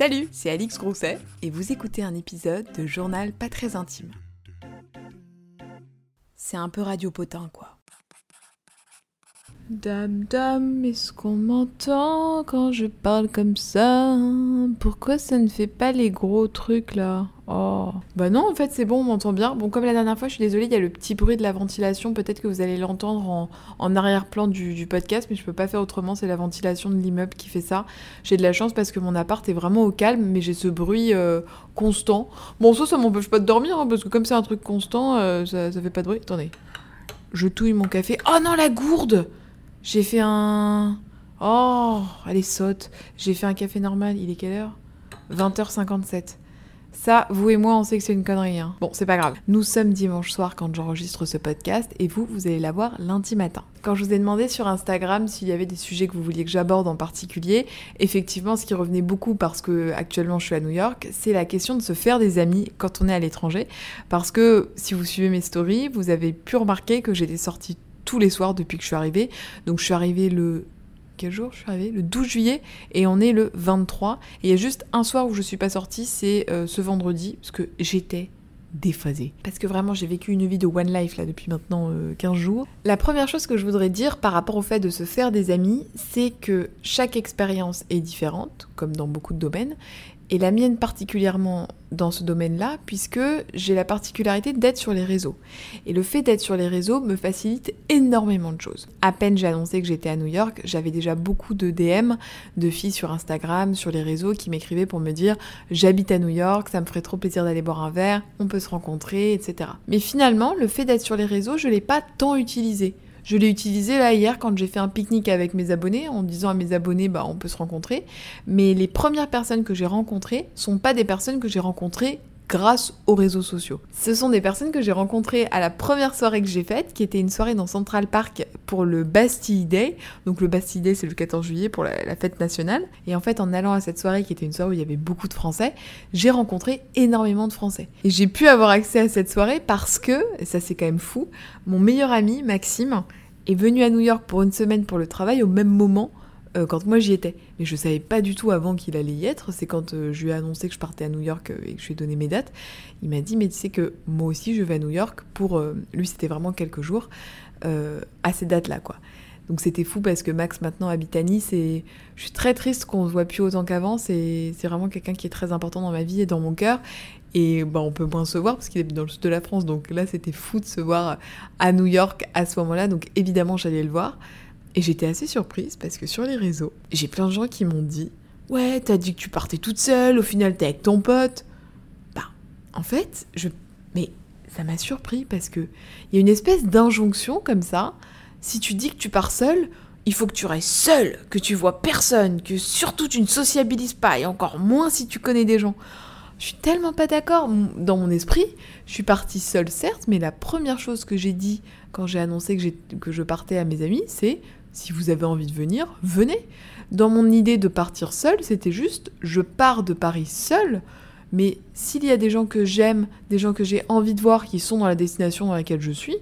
Salut, c'est Alix Grousset et vous écoutez un épisode de Journal pas très intime. C'est un peu radiopotin quoi. Dame, dame, est-ce qu'on m'entend quand je parle comme ça? Pourquoi ça ne fait pas les gros trucs là? Oh. Bah non, en fait, c'est bon, on m'entend bien. Bon, comme la dernière fois, je suis désolée, il y a le petit bruit de la ventilation. Peut-être que vous allez l'entendre en, arrière-plan du, podcast, mais je peux pas faire autrement. C'est la ventilation de l'immeuble qui fait ça. J'ai de la chance parce que mon appart est vraiment au calme, mais j'ai ce bruit euh, constant. Bon, ça, ça m'empêche pas de dormir, hein, parce que comme c'est un truc constant, euh, ça, ça fait pas de bruit. Attendez. Je touille mon café. Oh non, la gourde j'ai fait un... Oh, elle saute. J'ai fait un café normal. Il est quelle heure? 20h57. Ça, vous et moi, on sait que c'est une connerie. Hein. Bon, c'est pas grave. Nous sommes dimanche soir quand j'enregistre ce podcast et vous, vous allez l'avoir lundi matin. Quand je vous ai demandé sur Instagram s'il y avait des sujets que vous vouliez que j'aborde en particulier, effectivement, ce qui revenait beaucoup parce que actuellement je suis à New York, c'est la question de se faire des amis quand on est à l'étranger. Parce que si vous suivez mes stories, vous avez pu remarquer que j'ai des sorties tous les soirs depuis que je suis arrivée. Donc je suis arrivée le quel jour je suis arrivée Le 12 juillet et on est le 23. Et il y a juste un soir où je suis pas sortie, c'est euh, ce vendredi, parce que j'étais déphasée. Parce que vraiment j'ai vécu une vie de One Life là depuis maintenant 15 euh, jours. La première chose que je voudrais dire par rapport au fait de se faire des amis, c'est que chaque expérience est différente, comme dans beaucoup de domaines, et la mienne particulièrement dans ce domaine-là, puisque j'ai la particularité d'être sur les réseaux. Et le fait d'être sur les réseaux me facilite énormément de choses. À peine j'ai annoncé que j'étais à New York, j'avais déjà beaucoup de DM de filles sur Instagram, sur les réseaux, qui m'écrivaient pour me dire j'habite à New York, ça me ferait trop plaisir d'aller boire un verre, on peut se rencontrer, etc. Mais finalement, le fait d'être sur les réseaux, je ne l'ai pas tant utilisé. Je l'ai utilisé là hier quand j'ai fait un pique-nique avec mes abonnés en disant à mes abonnés bah on peut se rencontrer. Mais les premières personnes que j'ai rencontrées sont pas des personnes que j'ai rencontrées grâce aux réseaux sociaux. Ce sont des personnes que j'ai rencontrées à la première soirée que j'ai faite, qui était une soirée dans Central Park pour le Bastille Day. Donc le Bastille Day, c'est le 14 juillet pour la, fête nationale. Et en fait, en allant à cette soirée, qui était une soirée où il y avait beaucoup de Français, j'ai rencontré énormément de Français. Et j'ai pu avoir accès à cette soirée parce que, et ça c'est quand même fou, mon meilleur ami, Maxime, est venu à New York pour une semaine pour le travail au même moment euh, quand moi j'y étais. Mais je savais pas du tout avant qu'il allait y être. C'est quand euh, je lui ai annoncé que je partais à New York euh, et que je lui ai donné mes dates. Il m'a dit, mais tu sais que moi aussi je vais à New York pour... lui c'était vraiment quelques jours à ces dates-là, quoi. Donc c'était fou parce que Max maintenant habite à Nice et je suis très triste qu'on se voit plus autant qu'avant. C'est vraiment quelqu'un qui est très important dans ma vie et dans mon cœur. Et bah, on peut moins se voir parce qu'il est dans le sud de la France. Donc là, c'était fou de se voir à New York à ce moment-là. Donc évidemment, j'allais le voir. Et j'étais assez surprise parce que sur les réseaux, j'ai plein de gens qui m'ont dit Ouais, t'as dit que tu partais toute seule, au final t'es avec ton pote. Bah, en fait, je. Mais ça m'a surpris parce que il y a une espèce d'injonction comme ça. Si tu dis que tu pars seule, il faut que tu restes seule, que tu vois personne, que surtout tu ne sociabilises pas, et encore moins si tu connais des gens. Je suis tellement pas d'accord. Dans mon esprit, je suis partie seule, certes, mais la première chose que j'ai dit quand j'ai annoncé que, que je partais à mes amis, c'est si vous avez envie de venir, venez. Dans mon idée de partir seule, c'était juste je pars de Paris seule, mais s'il y a des gens que j'aime, des gens que j'ai envie de voir qui sont dans la destination dans laquelle je suis,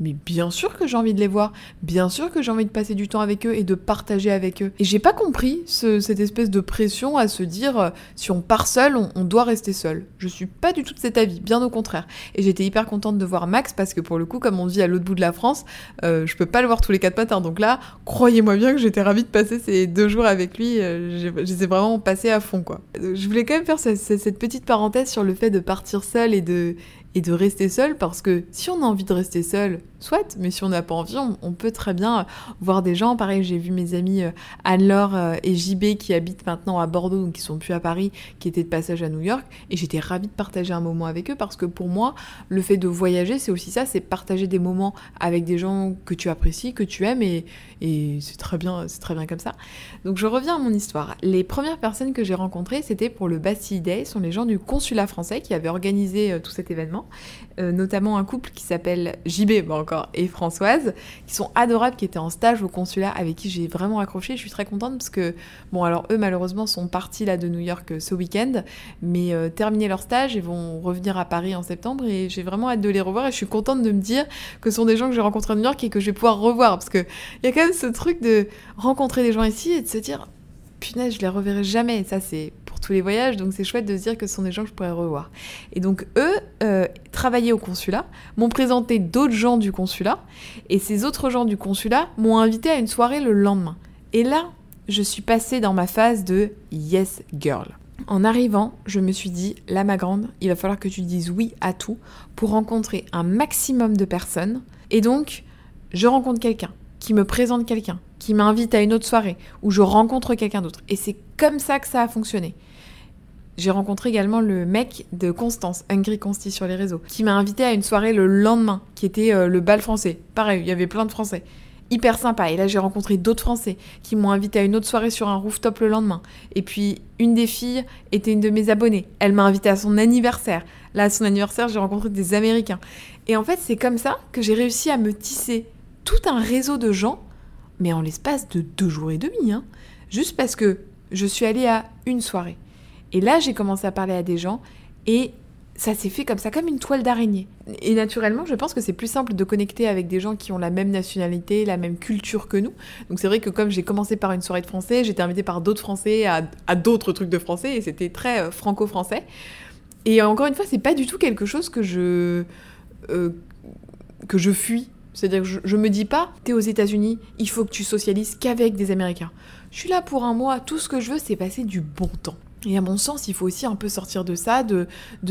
mais bien sûr que j'ai envie de les voir, bien sûr que j'ai envie de passer du temps avec eux et de partager avec eux. Et j'ai pas compris cette espèce de pression à se dire euh, si on part seul, on, doit rester seul. Je suis pas du tout de cet avis, bien au contraire. Et j'étais hyper contente de voir Max parce que pour le coup, comme on vit à l'autre bout de la France, euh, je peux pas le voir tous les quatre matins. Donc là, croyez-moi bien que j'étais ravie de passer ces deux jours avec lui. Euh, je les ai vraiment passés à fond, quoi. Je voulais quand même faire cette petite parenthèse sur le fait de partir seul et de, et de rester seul parce que si on a envie de rester seul, soit, mais si on n'a pas envie, on, peut très bien voir des gens. Pareil, j'ai vu mes amis euh, Anne-Laure euh, et JB qui habitent maintenant à Bordeaux, donc qui sont plus à Paris, qui étaient de passage à New York, et j'étais ravie de partager un moment avec eux parce que pour moi, le fait de voyager, c'est aussi ça, c'est partager des moments avec des gens que tu apprécies, que tu aimes, et, c'est très bien, c'est très bien comme ça. Donc je reviens à mon histoire. Les premières personnes que j'ai rencontrées, c'était pour le Bastille Day, sont les gens du consulat français qui avaient organisé euh, tout cet événement euh, notamment un couple qui s'appelle JB, encore, et Françoise, qui sont adorables, qui étaient en stage au consulat, avec qui j'ai vraiment accroché. Je suis très contente parce que, bon, alors eux, malheureusement, sont partis là de New York euh, ce week-end, mais euh, terminé leur stage et vont revenir à Paris en septembre, et j'ai vraiment hâte de les revoir, et je suis contente de me dire que ce sont des gens que j'ai rencontrés à New York et que je vais pouvoir revoir, parce qu'il y a quand même ce truc de rencontrer des gens ici et de se dire, punaise, je les reverrai jamais, ça, c'est tous les voyages, donc c'est chouette de se dire que ce sont des gens que je pourrais revoir. Et donc eux euh, travaillaient au consulat, m'ont présenté d'autres gens du consulat, et ces autres gens du consulat m'ont invité à une soirée le lendemain. Et là, je suis passée dans ma phase de yes girl. En arrivant, je me suis dit, là ma grande, il va falloir que tu dises oui à tout pour rencontrer un maximum de personnes. Et donc, je rencontre quelqu'un qui me présente quelqu'un, qui m'invite à une autre soirée, où je rencontre quelqu'un d'autre. Et c'est comme ça que ça a fonctionné. J'ai rencontré également le mec de Constance, Hungry Consti sur les réseaux, qui m'a invité à une soirée le lendemain, qui était euh, le bal français. Pareil, il y avait plein de Français hyper sympa. Et là, j'ai rencontré d'autres Français qui m'ont invité à une autre soirée sur un rooftop le lendemain. Et puis, une des filles était une de mes abonnées. Elle m'a invité à son anniversaire. Là, à son anniversaire, j'ai rencontré des Américains. Et en fait, c'est comme ça que j'ai réussi à me tisser tout un réseau de gens, mais en l'espace de deux jours et demi. Hein. Juste parce que je suis allée à une soirée. Et là, j'ai commencé à parler à des gens et ça s'est fait comme ça, comme une toile d'araignée. Et naturellement, je pense que c'est plus simple de connecter avec des gens qui ont la même nationalité, la même culture que nous. Donc c'est vrai que comme j'ai commencé par une soirée de français, j'étais invitée par d'autres français à, d'autres trucs de français et c'était très euh, franco-français. Et encore une fois, c'est pas du tout quelque chose que je euh, que je fuis. C'est-à-dire que je, je, me dis pas, t'es aux États-Unis, il faut que tu socialises qu'avec des Américains. Je suis là pour un mois, tout ce que je veux, c'est passer du bon temps. Et à mon sens, il faut aussi un peu sortir de ça, de,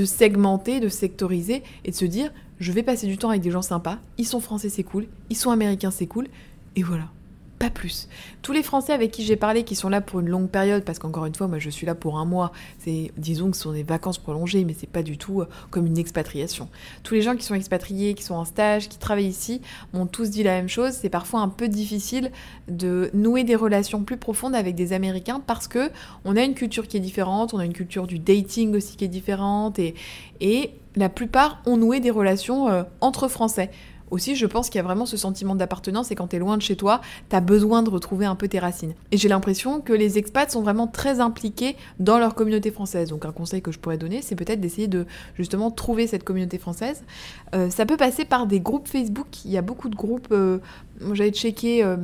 segmenter, de sectoriser et de se dire je vais passer du temps avec des gens sympas, ils sont français, c'est cool, ils sont américains, c'est cool, et voilà pas plus. Tous les Français avec qui j'ai parlé qui sont là pour une longue période, parce qu'encore une fois, moi je suis là pour un mois, c'est disons que ce sont des vacances prolongées, mais c'est pas du tout euh, comme une expatriation. Tous les gens qui sont expatriés, qui sont en stage, qui travaillent ici, m'ont tous dit la même chose. C'est parfois un peu difficile de nouer des relations plus profondes avec des Américains parce que on a une culture qui est différente, on a une culture du dating aussi qui est différente, et, la plupart ont noué des relations euh, entre Français. Aussi, je pense qu'il y a vraiment ce sentiment d'appartenance et quand t'es loin de chez toi, t'as besoin de retrouver un peu tes racines. Et j'ai l'impression que les expats sont vraiment très impliqués dans leur communauté française. Donc un conseil que je pourrais donner, c'est peut-être d'essayer de justement trouver cette communauté française. Euh, ça peut passer par des groupes Facebook. Il y a beaucoup de groupes. Euh, j'avais checké euh,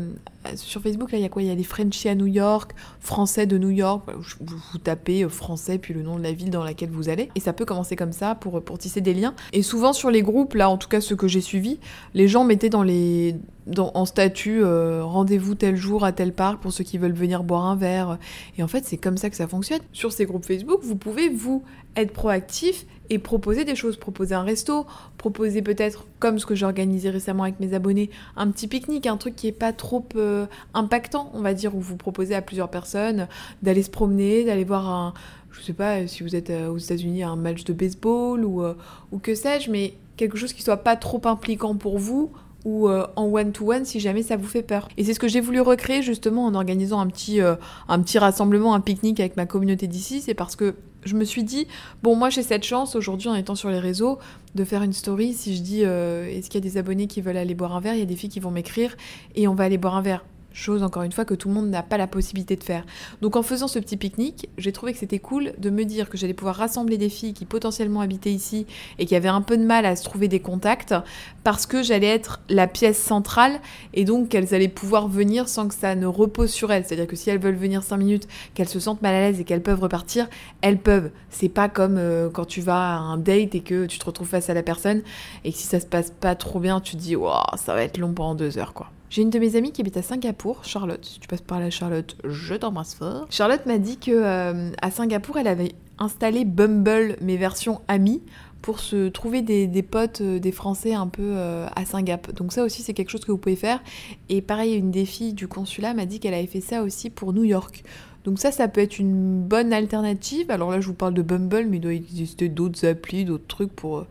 sur Facebook, là, il y a quoi? Il y a des Frenchies à New York, Français de New York. Vous, tapez euh, Français, puis le nom de la ville dans laquelle vous allez. Et ça peut commencer comme ça pour, pour tisser des liens. Et souvent sur les groupes, là, en tout cas ceux que j'ai suivis, les gens mettaient dans les, en statut euh, rendez-vous tel jour à tel parc pour ceux qui veulent venir boire un verre. Et en fait, c'est comme ça que ça fonctionne. Sur ces groupes Facebook, vous pouvez vous être proactif et proposer des choses, proposer un resto, proposer peut-être, comme ce que j'ai organisé récemment avec mes abonnés, un petit pique-nique, un truc qui est pas trop euh, impactant, on va dire, où vous proposez à plusieurs personnes d'aller se promener, d'aller voir un, je sais pas si vous êtes euh, aux États-Unis, un match de baseball ou, ou que sais-je, mais quelque chose qui soit pas trop impliquant pour vous ou euh, en one-to-one si jamais ça vous fait peur. Et c'est ce que j'ai voulu recréer justement en organisant un petit, euh, un petit rassemblement, un pique-nique avec ma communauté d'ici. C'est parce que je me suis dit, bon, moi j'ai cette chance aujourd'hui en étant sur les réseaux de faire une story. Si je dis, euh, est-ce qu'il y a des abonnés qui veulent aller boire un verre, il y a des filles qui vont m'écrire et on va aller boire un verre. Chose encore une fois que tout le monde n'a pas la possibilité de faire. Donc en faisant ce petit pique-nique, j'ai trouvé que c'était cool de me dire que j'allais pouvoir rassembler des filles qui potentiellement habitaient ici et qui avaient un peu de mal à se trouver des contacts parce que j'allais être la pièce centrale et donc qu'elles allaient pouvoir venir sans que ça ne repose sur elles. C'est-à-dire que si elles veulent venir 5 minutes, qu'elles se sentent mal à l'aise et qu'elles peuvent repartir, elles peuvent. C'est pas comme euh, quand tu vas à un date et que tu te retrouves face à la personne et que si ça se passe pas trop bien, tu te dis, wow, ça va être long pendant deux heures quoi. J'ai une de mes amies qui habite à Singapour, Charlotte. Si tu passes par là, Charlotte, je t'embrasse fort. Charlotte m'a dit que euh, à Singapour, elle avait installé Bumble, mes versions amies, pour se trouver des, potes, euh, des Français un peu euh, à Singapour. Donc ça aussi, c'est quelque chose que vous pouvez faire. Et pareil, une des filles du consulat m'a dit qu'elle avait fait ça aussi pour New York. Donc ça, ça peut être une bonne alternative. Alors là, je vous parle de Bumble, mais il doit exister d'autres applis, d'autres trucs pour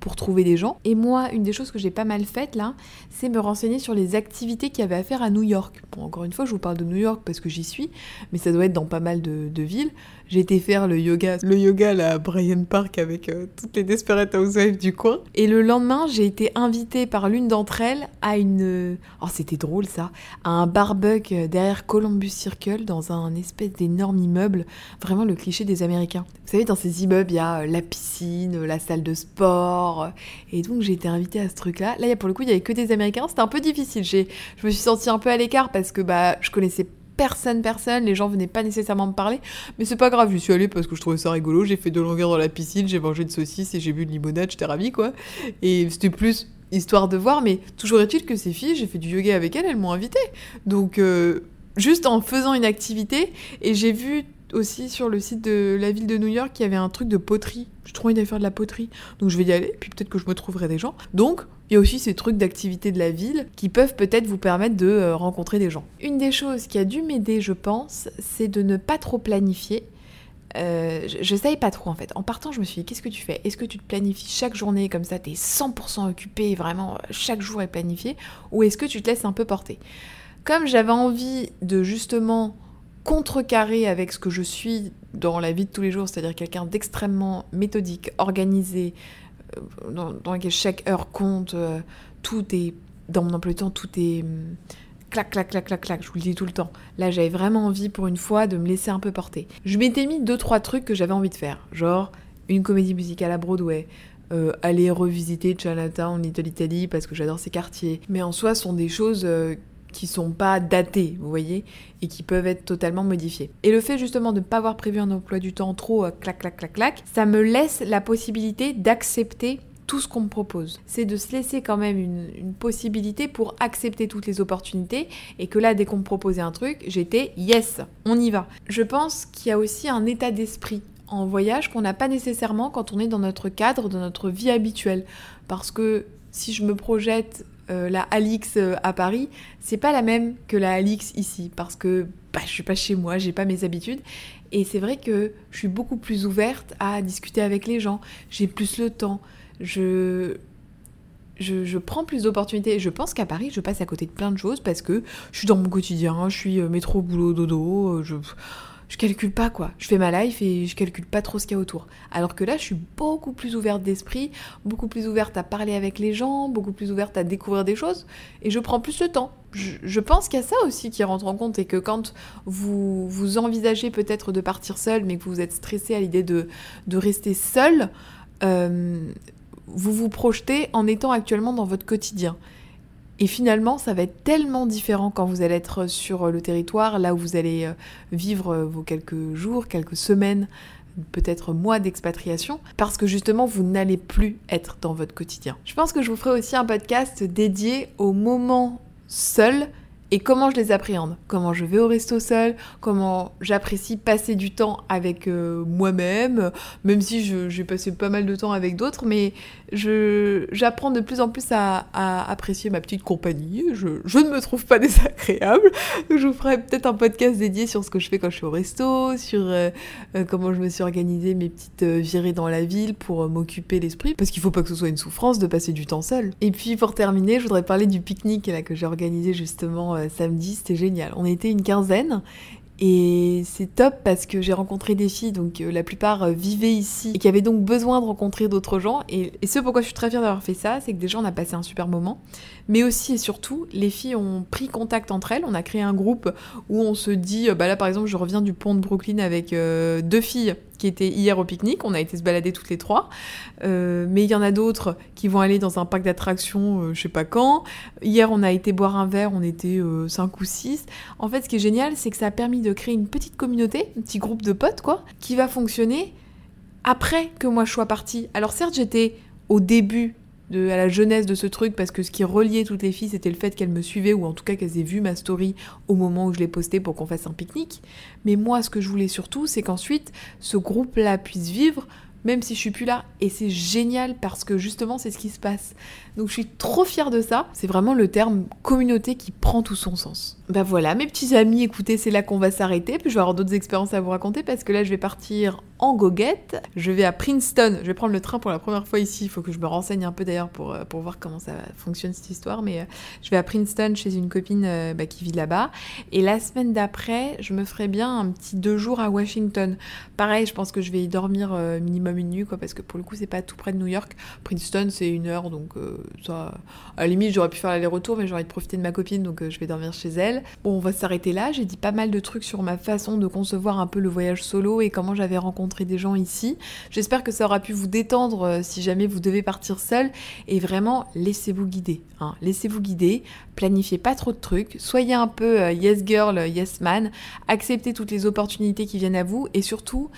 pour trouver des gens. Et moi, une des choses que j'ai pas mal faites là, c'est me renseigner sur les activités qu'il y avait à faire à New York. Bon, encore une fois, je vous parle de New York parce que j'y suis, mais ça doit être dans pas mal de, villes. J'ai été faire le yoga, le yoga là, à Bryant Park avec euh, toutes les Desperate Housewives du coin. Et le lendemain, j'ai été invitée par l'une d'entre elles à une... Oh, c'était drôle ça À un barbecue derrière Columbus Circle dans un espèce d'énorme immeuble. Vraiment le cliché des Américains. Vous savez, dans ces immeubles, il y a euh, la piscine, la salle de sport, et donc j'ai été invitée à ce truc-là. Là, pour le coup, il y avait que des Américains. C'était un peu difficile. Je me suis sentie un peu à l'écart parce que bah, je connaissais personne, personne. Les gens venaient pas nécessairement me parler. Mais c'est pas grave, je suis allée parce que je trouvais ça rigolo. J'ai fait de longueur dans la piscine, j'ai mangé de saucisses et j'ai bu de limonade, j'étais ravie quoi. Et c'était plus histoire de voir, mais toujours est-il que ces filles, j'ai fait du yoga avec elles, elles m'ont invité. Donc, euh, juste en faisant une activité, et j'ai vu aussi sur le site de la ville de New York qu'il y avait un truc de poterie. Je trouve envie d'aller faire de la poterie. Donc je vais y aller, puis peut-être que je me trouverai des gens. Donc il y a aussi ces trucs d'activité de la ville qui peuvent peut-être vous permettre de euh, rencontrer des gens. Une des choses qui a dû m'aider, je pense, c'est de ne pas trop planifier. Euh, je, savais pas trop en fait. En partant, je me suis dit, qu'est-ce que tu fais? Est-ce que tu te planifies chaque journée comme ça, t'es 100% occupé, vraiment chaque jour est planifié? Ou est-ce que tu te laisses un peu porter? Comme j'avais envie de justement contrecarrer avec ce que je suis dans la vie de tous les jours, c'est-à-dire quelqu'un d'extrêmement méthodique, organisé, euh, dans, lequel chaque heure compte, euh, tout est, dans mon emploi du temps, tout est hum, clac, clac, clac, clac, clac, je vous le dis tout le temps. Là, j'avais vraiment envie pour une fois de me laisser un peu porter. Je m'étais mis deux, trois trucs que j'avais envie de faire, genre une comédie musicale à Broadway, euh, aller revisiter Chinatown, Little Italy, parce que j'adore ces quartiers. Mais en soi, ce sont des choses qui sont pas datés, vous voyez, et qui peuvent être totalement modifiés. Et le fait justement de ne pas avoir prévu un emploi du temps trop euh, clac clac clac clac, ça me laisse la possibilité d'accepter tout ce qu'on me propose. C'est de se laisser quand même une, possibilité pour accepter toutes les opportunités et que là, dès qu'on me proposait un truc, j'étais yes, on y va. Je pense qu'il y a aussi un état d'esprit en voyage qu'on n'a pas nécessairement quand on est dans notre cadre, dans notre vie habituelle. Parce que si je me projette euh, la Alix euh, à Paris, c'est pas la même que la Alix ici parce que bah, je suis pas chez moi, j'ai pas mes habitudes. Et c'est vrai que je suis beaucoup plus ouverte à discuter avec les gens, j'ai plus le temps, je, je, prends plus d'opportunités. Je pense qu'à Paris, je passe à côté de plein de choses parce que je suis dans mon quotidien, je suis euh, métro, boulot, dodo, je calcule pas quoi. Je fais ma life et je calcule pas trop ce qu'il y a autour. Alors que là, je suis beaucoup plus ouverte d'esprit, beaucoup plus ouverte à parler avec les gens, beaucoup plus ouverte à découvrir des choses et je prends plus le temps. Je, pense qu'il y a ça aussi qui rentre en compte et que quand vous, vous envisagez peut-être de partir seul mais que vous êtes stressé à l'idée de, rester seul, euh, vous vous projetez en étant actuellement dans votre quotidien. Et finalement, ça va être tellement différent quand vous allez être sur le territoire, là où vous allez euh, vivre euh, vos quelques jours, quelques semaines, peut-être mois d'expatriation, parce que justement, vous n'allez plus être dans votre quotidien. Je pense que je vous ferai aussi un podcast dédié au moment seul et comment je les appréhende, comment je vais au resto seul, comment j'apprécie passer du temps avec euh, moi-même, même si j'ai passé pas mal de temps avec d'autres, mais j'apprends de plus en plus à, apprécier ma petite compagnie. Je, ne me trouve pas désagréable. Je vous ferai peut-être un podcast dédié sur ce que je fais quand je suis au resto, sur euh, euh, comment je me suis organisé mes petites virées dans la ville pour m'occuper l'esprit, parce qu'il faut pas que ce soit une souffrance de passer du temps seul. Et puis pour terminer, je voudrais parler du pique-nique que j'ai organisé justement samedi, c'était génial. On était une quinzaine et c'est top parce que j'ai rencontré des filles, donc euh, la plupart euh, vivaient ici et qui avaient donc besoin de rencontrer d'autres gens. Et, et, ce pourquoi je suis très fière d'avoir fait ça, c'est que déjà on a passé un super moment. Mais aussi et surtout, les filles ont pris contact entre elles. On a créé un groupe où on se dit, bah là par exemple, je reviens du pont de Brooklyn avec deux filles qui étaient hier au pique-nique. On a été se balader toutes les trois. Euh, mais il y en a d'autres qui vont aller dans un parc d'attractions, euh, je sais pas quand. Hier, on a été boire un verre, on était euh, cinq ou six. En fait, ce qui est génial, c'est que ça a permis de créer une petite communauté, un petit groupe de potes, quoi, qui va fonctionner après que moi je sois partie. Alors certes, j'étais au début à la jeunesse de ce truc parce que ce qui reliait toutes les filles c'était le fait qu'elles me suivaient ou en tout cas qu'elles aient vu ma story au moment où je l'ai postée pour qu'on fasse un pique-nique. Mais moi ce que je voulais surtout c'est qu'ensuite ce groupe-là puisse vivre même si je suis plus là. Et c'est génial parce que justement, c'est ce qui se passe. Donc je suis trop fière de ça. C'est vraiment le terme communauté qui prend tout son sens. Bah voilà, mes petits amis, écoutez, c'est là qu'on va s'arrêter. Puis je vais avoir d'autres expériences à vous raconter parce que là, je vais partir en goguette. Je vais à Princeton. Je vais prendre le train pour la première fois ici. Il faut que je me renseigne un peu d'ailleurs pour, euh, pour voir comment ça fonctionne cette histoire. Mais euh, je vais à Princeton chez une copine euh, bah, qui vit là-bas. Et la semaine d'après, je me ferai bien un petit deux jours à Washington. Pareil, je pense que je vais y dormir minimum une nuit, quoi, parce que pour le coup, c'est pas tout près de New York. Princeton, c'est une heure, donc ça, à la limite, j'aurais pu faire l'aller-retour, mais j'aurais profité de ma copine, donc je vais dormir chez elle. Bon, on va s'arrêter là. J'ai dit pas mal de trucs sur ma façon de concevoir un peu le voyage solo et comment j'avais rencontré des gens ici. J'espère que ça aura pu vous détendre euh, si jamais vous devez partir seul. Et vraiment, laissez-vous guider. Hein. Laissez-vous guider. Planifiez pas trop de trucs. Soyez un peu euh, yes girl, yes man. Acceptez toutes les opportunités qui viennent à vous. Et surtout,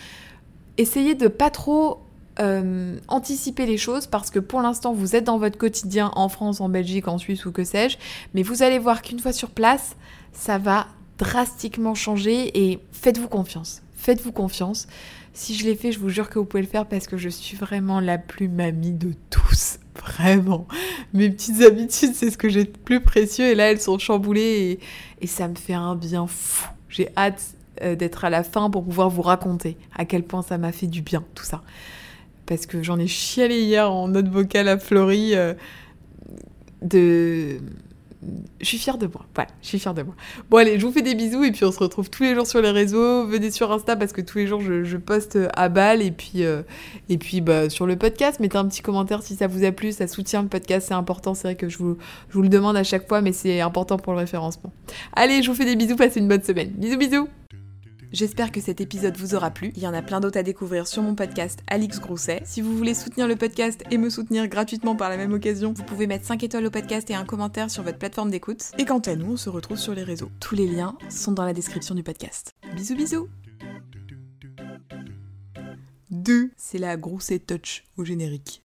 essayez de pas trop euh, anticiper les choses parce que pour l'instant vous êtes dans votre quotidien en France, en Belgique, en Suisse ou que sais-je, mais vous allez voir qu'une fois sur place, ça va drastiquement changer et faites-vous confiance. Faites-vous confiance. Si je l'ai fait, je vous jure que vous pouvez le faire parce que je suis vraiment la plus mamie de tous. Vraiment. Mes petites habitudes, c'est ce que j'ai de plus précieux et là, elles sont chamboulées et, ça me fait un bien fou. J'ai hâte euh, d'être à la fin pour pouvoir vous raconter à quel point ça m'a fait du bien, tout ça parce que j'en ai chialé hier en note vocale à Florie. Euh, de. Je suis fière de moi. Voilà, je suis fière de moi. Bon, allez, je vous fais des bisous et puis on se retrouve tous les jours sur les réseaux. Venez sur Insta parce que tous les jours je, poste à balle et puis, euh, bah, sur le podcast. Mettez un petit commentaire si ça vous a plu. Ça soutient le podcast, c'est important. C'est vrai que je vous, je vous le demande à chaque fois, mais c'est important pour le référencement. Allez, je vous fais des bisous. Passez une bonne semaine. Bisous, bisous. J'espère que cet épisode vous aura plu. Il y en a plein d'autres à découvrir sur mon podcast Alix Grousset. Si vous voulez soutenir le podcast et me soutenir gratuitement par la même occasion, vous pouvez mettre 5 étoiles au podcast et un commentaire sur votre plateforme d'écoute. Et quant à nous, on se retrouve sur les réseaux. Tous les liens sont dans la description du podcast. Bisous bisous 2. C'est la Grousset Touch au générique.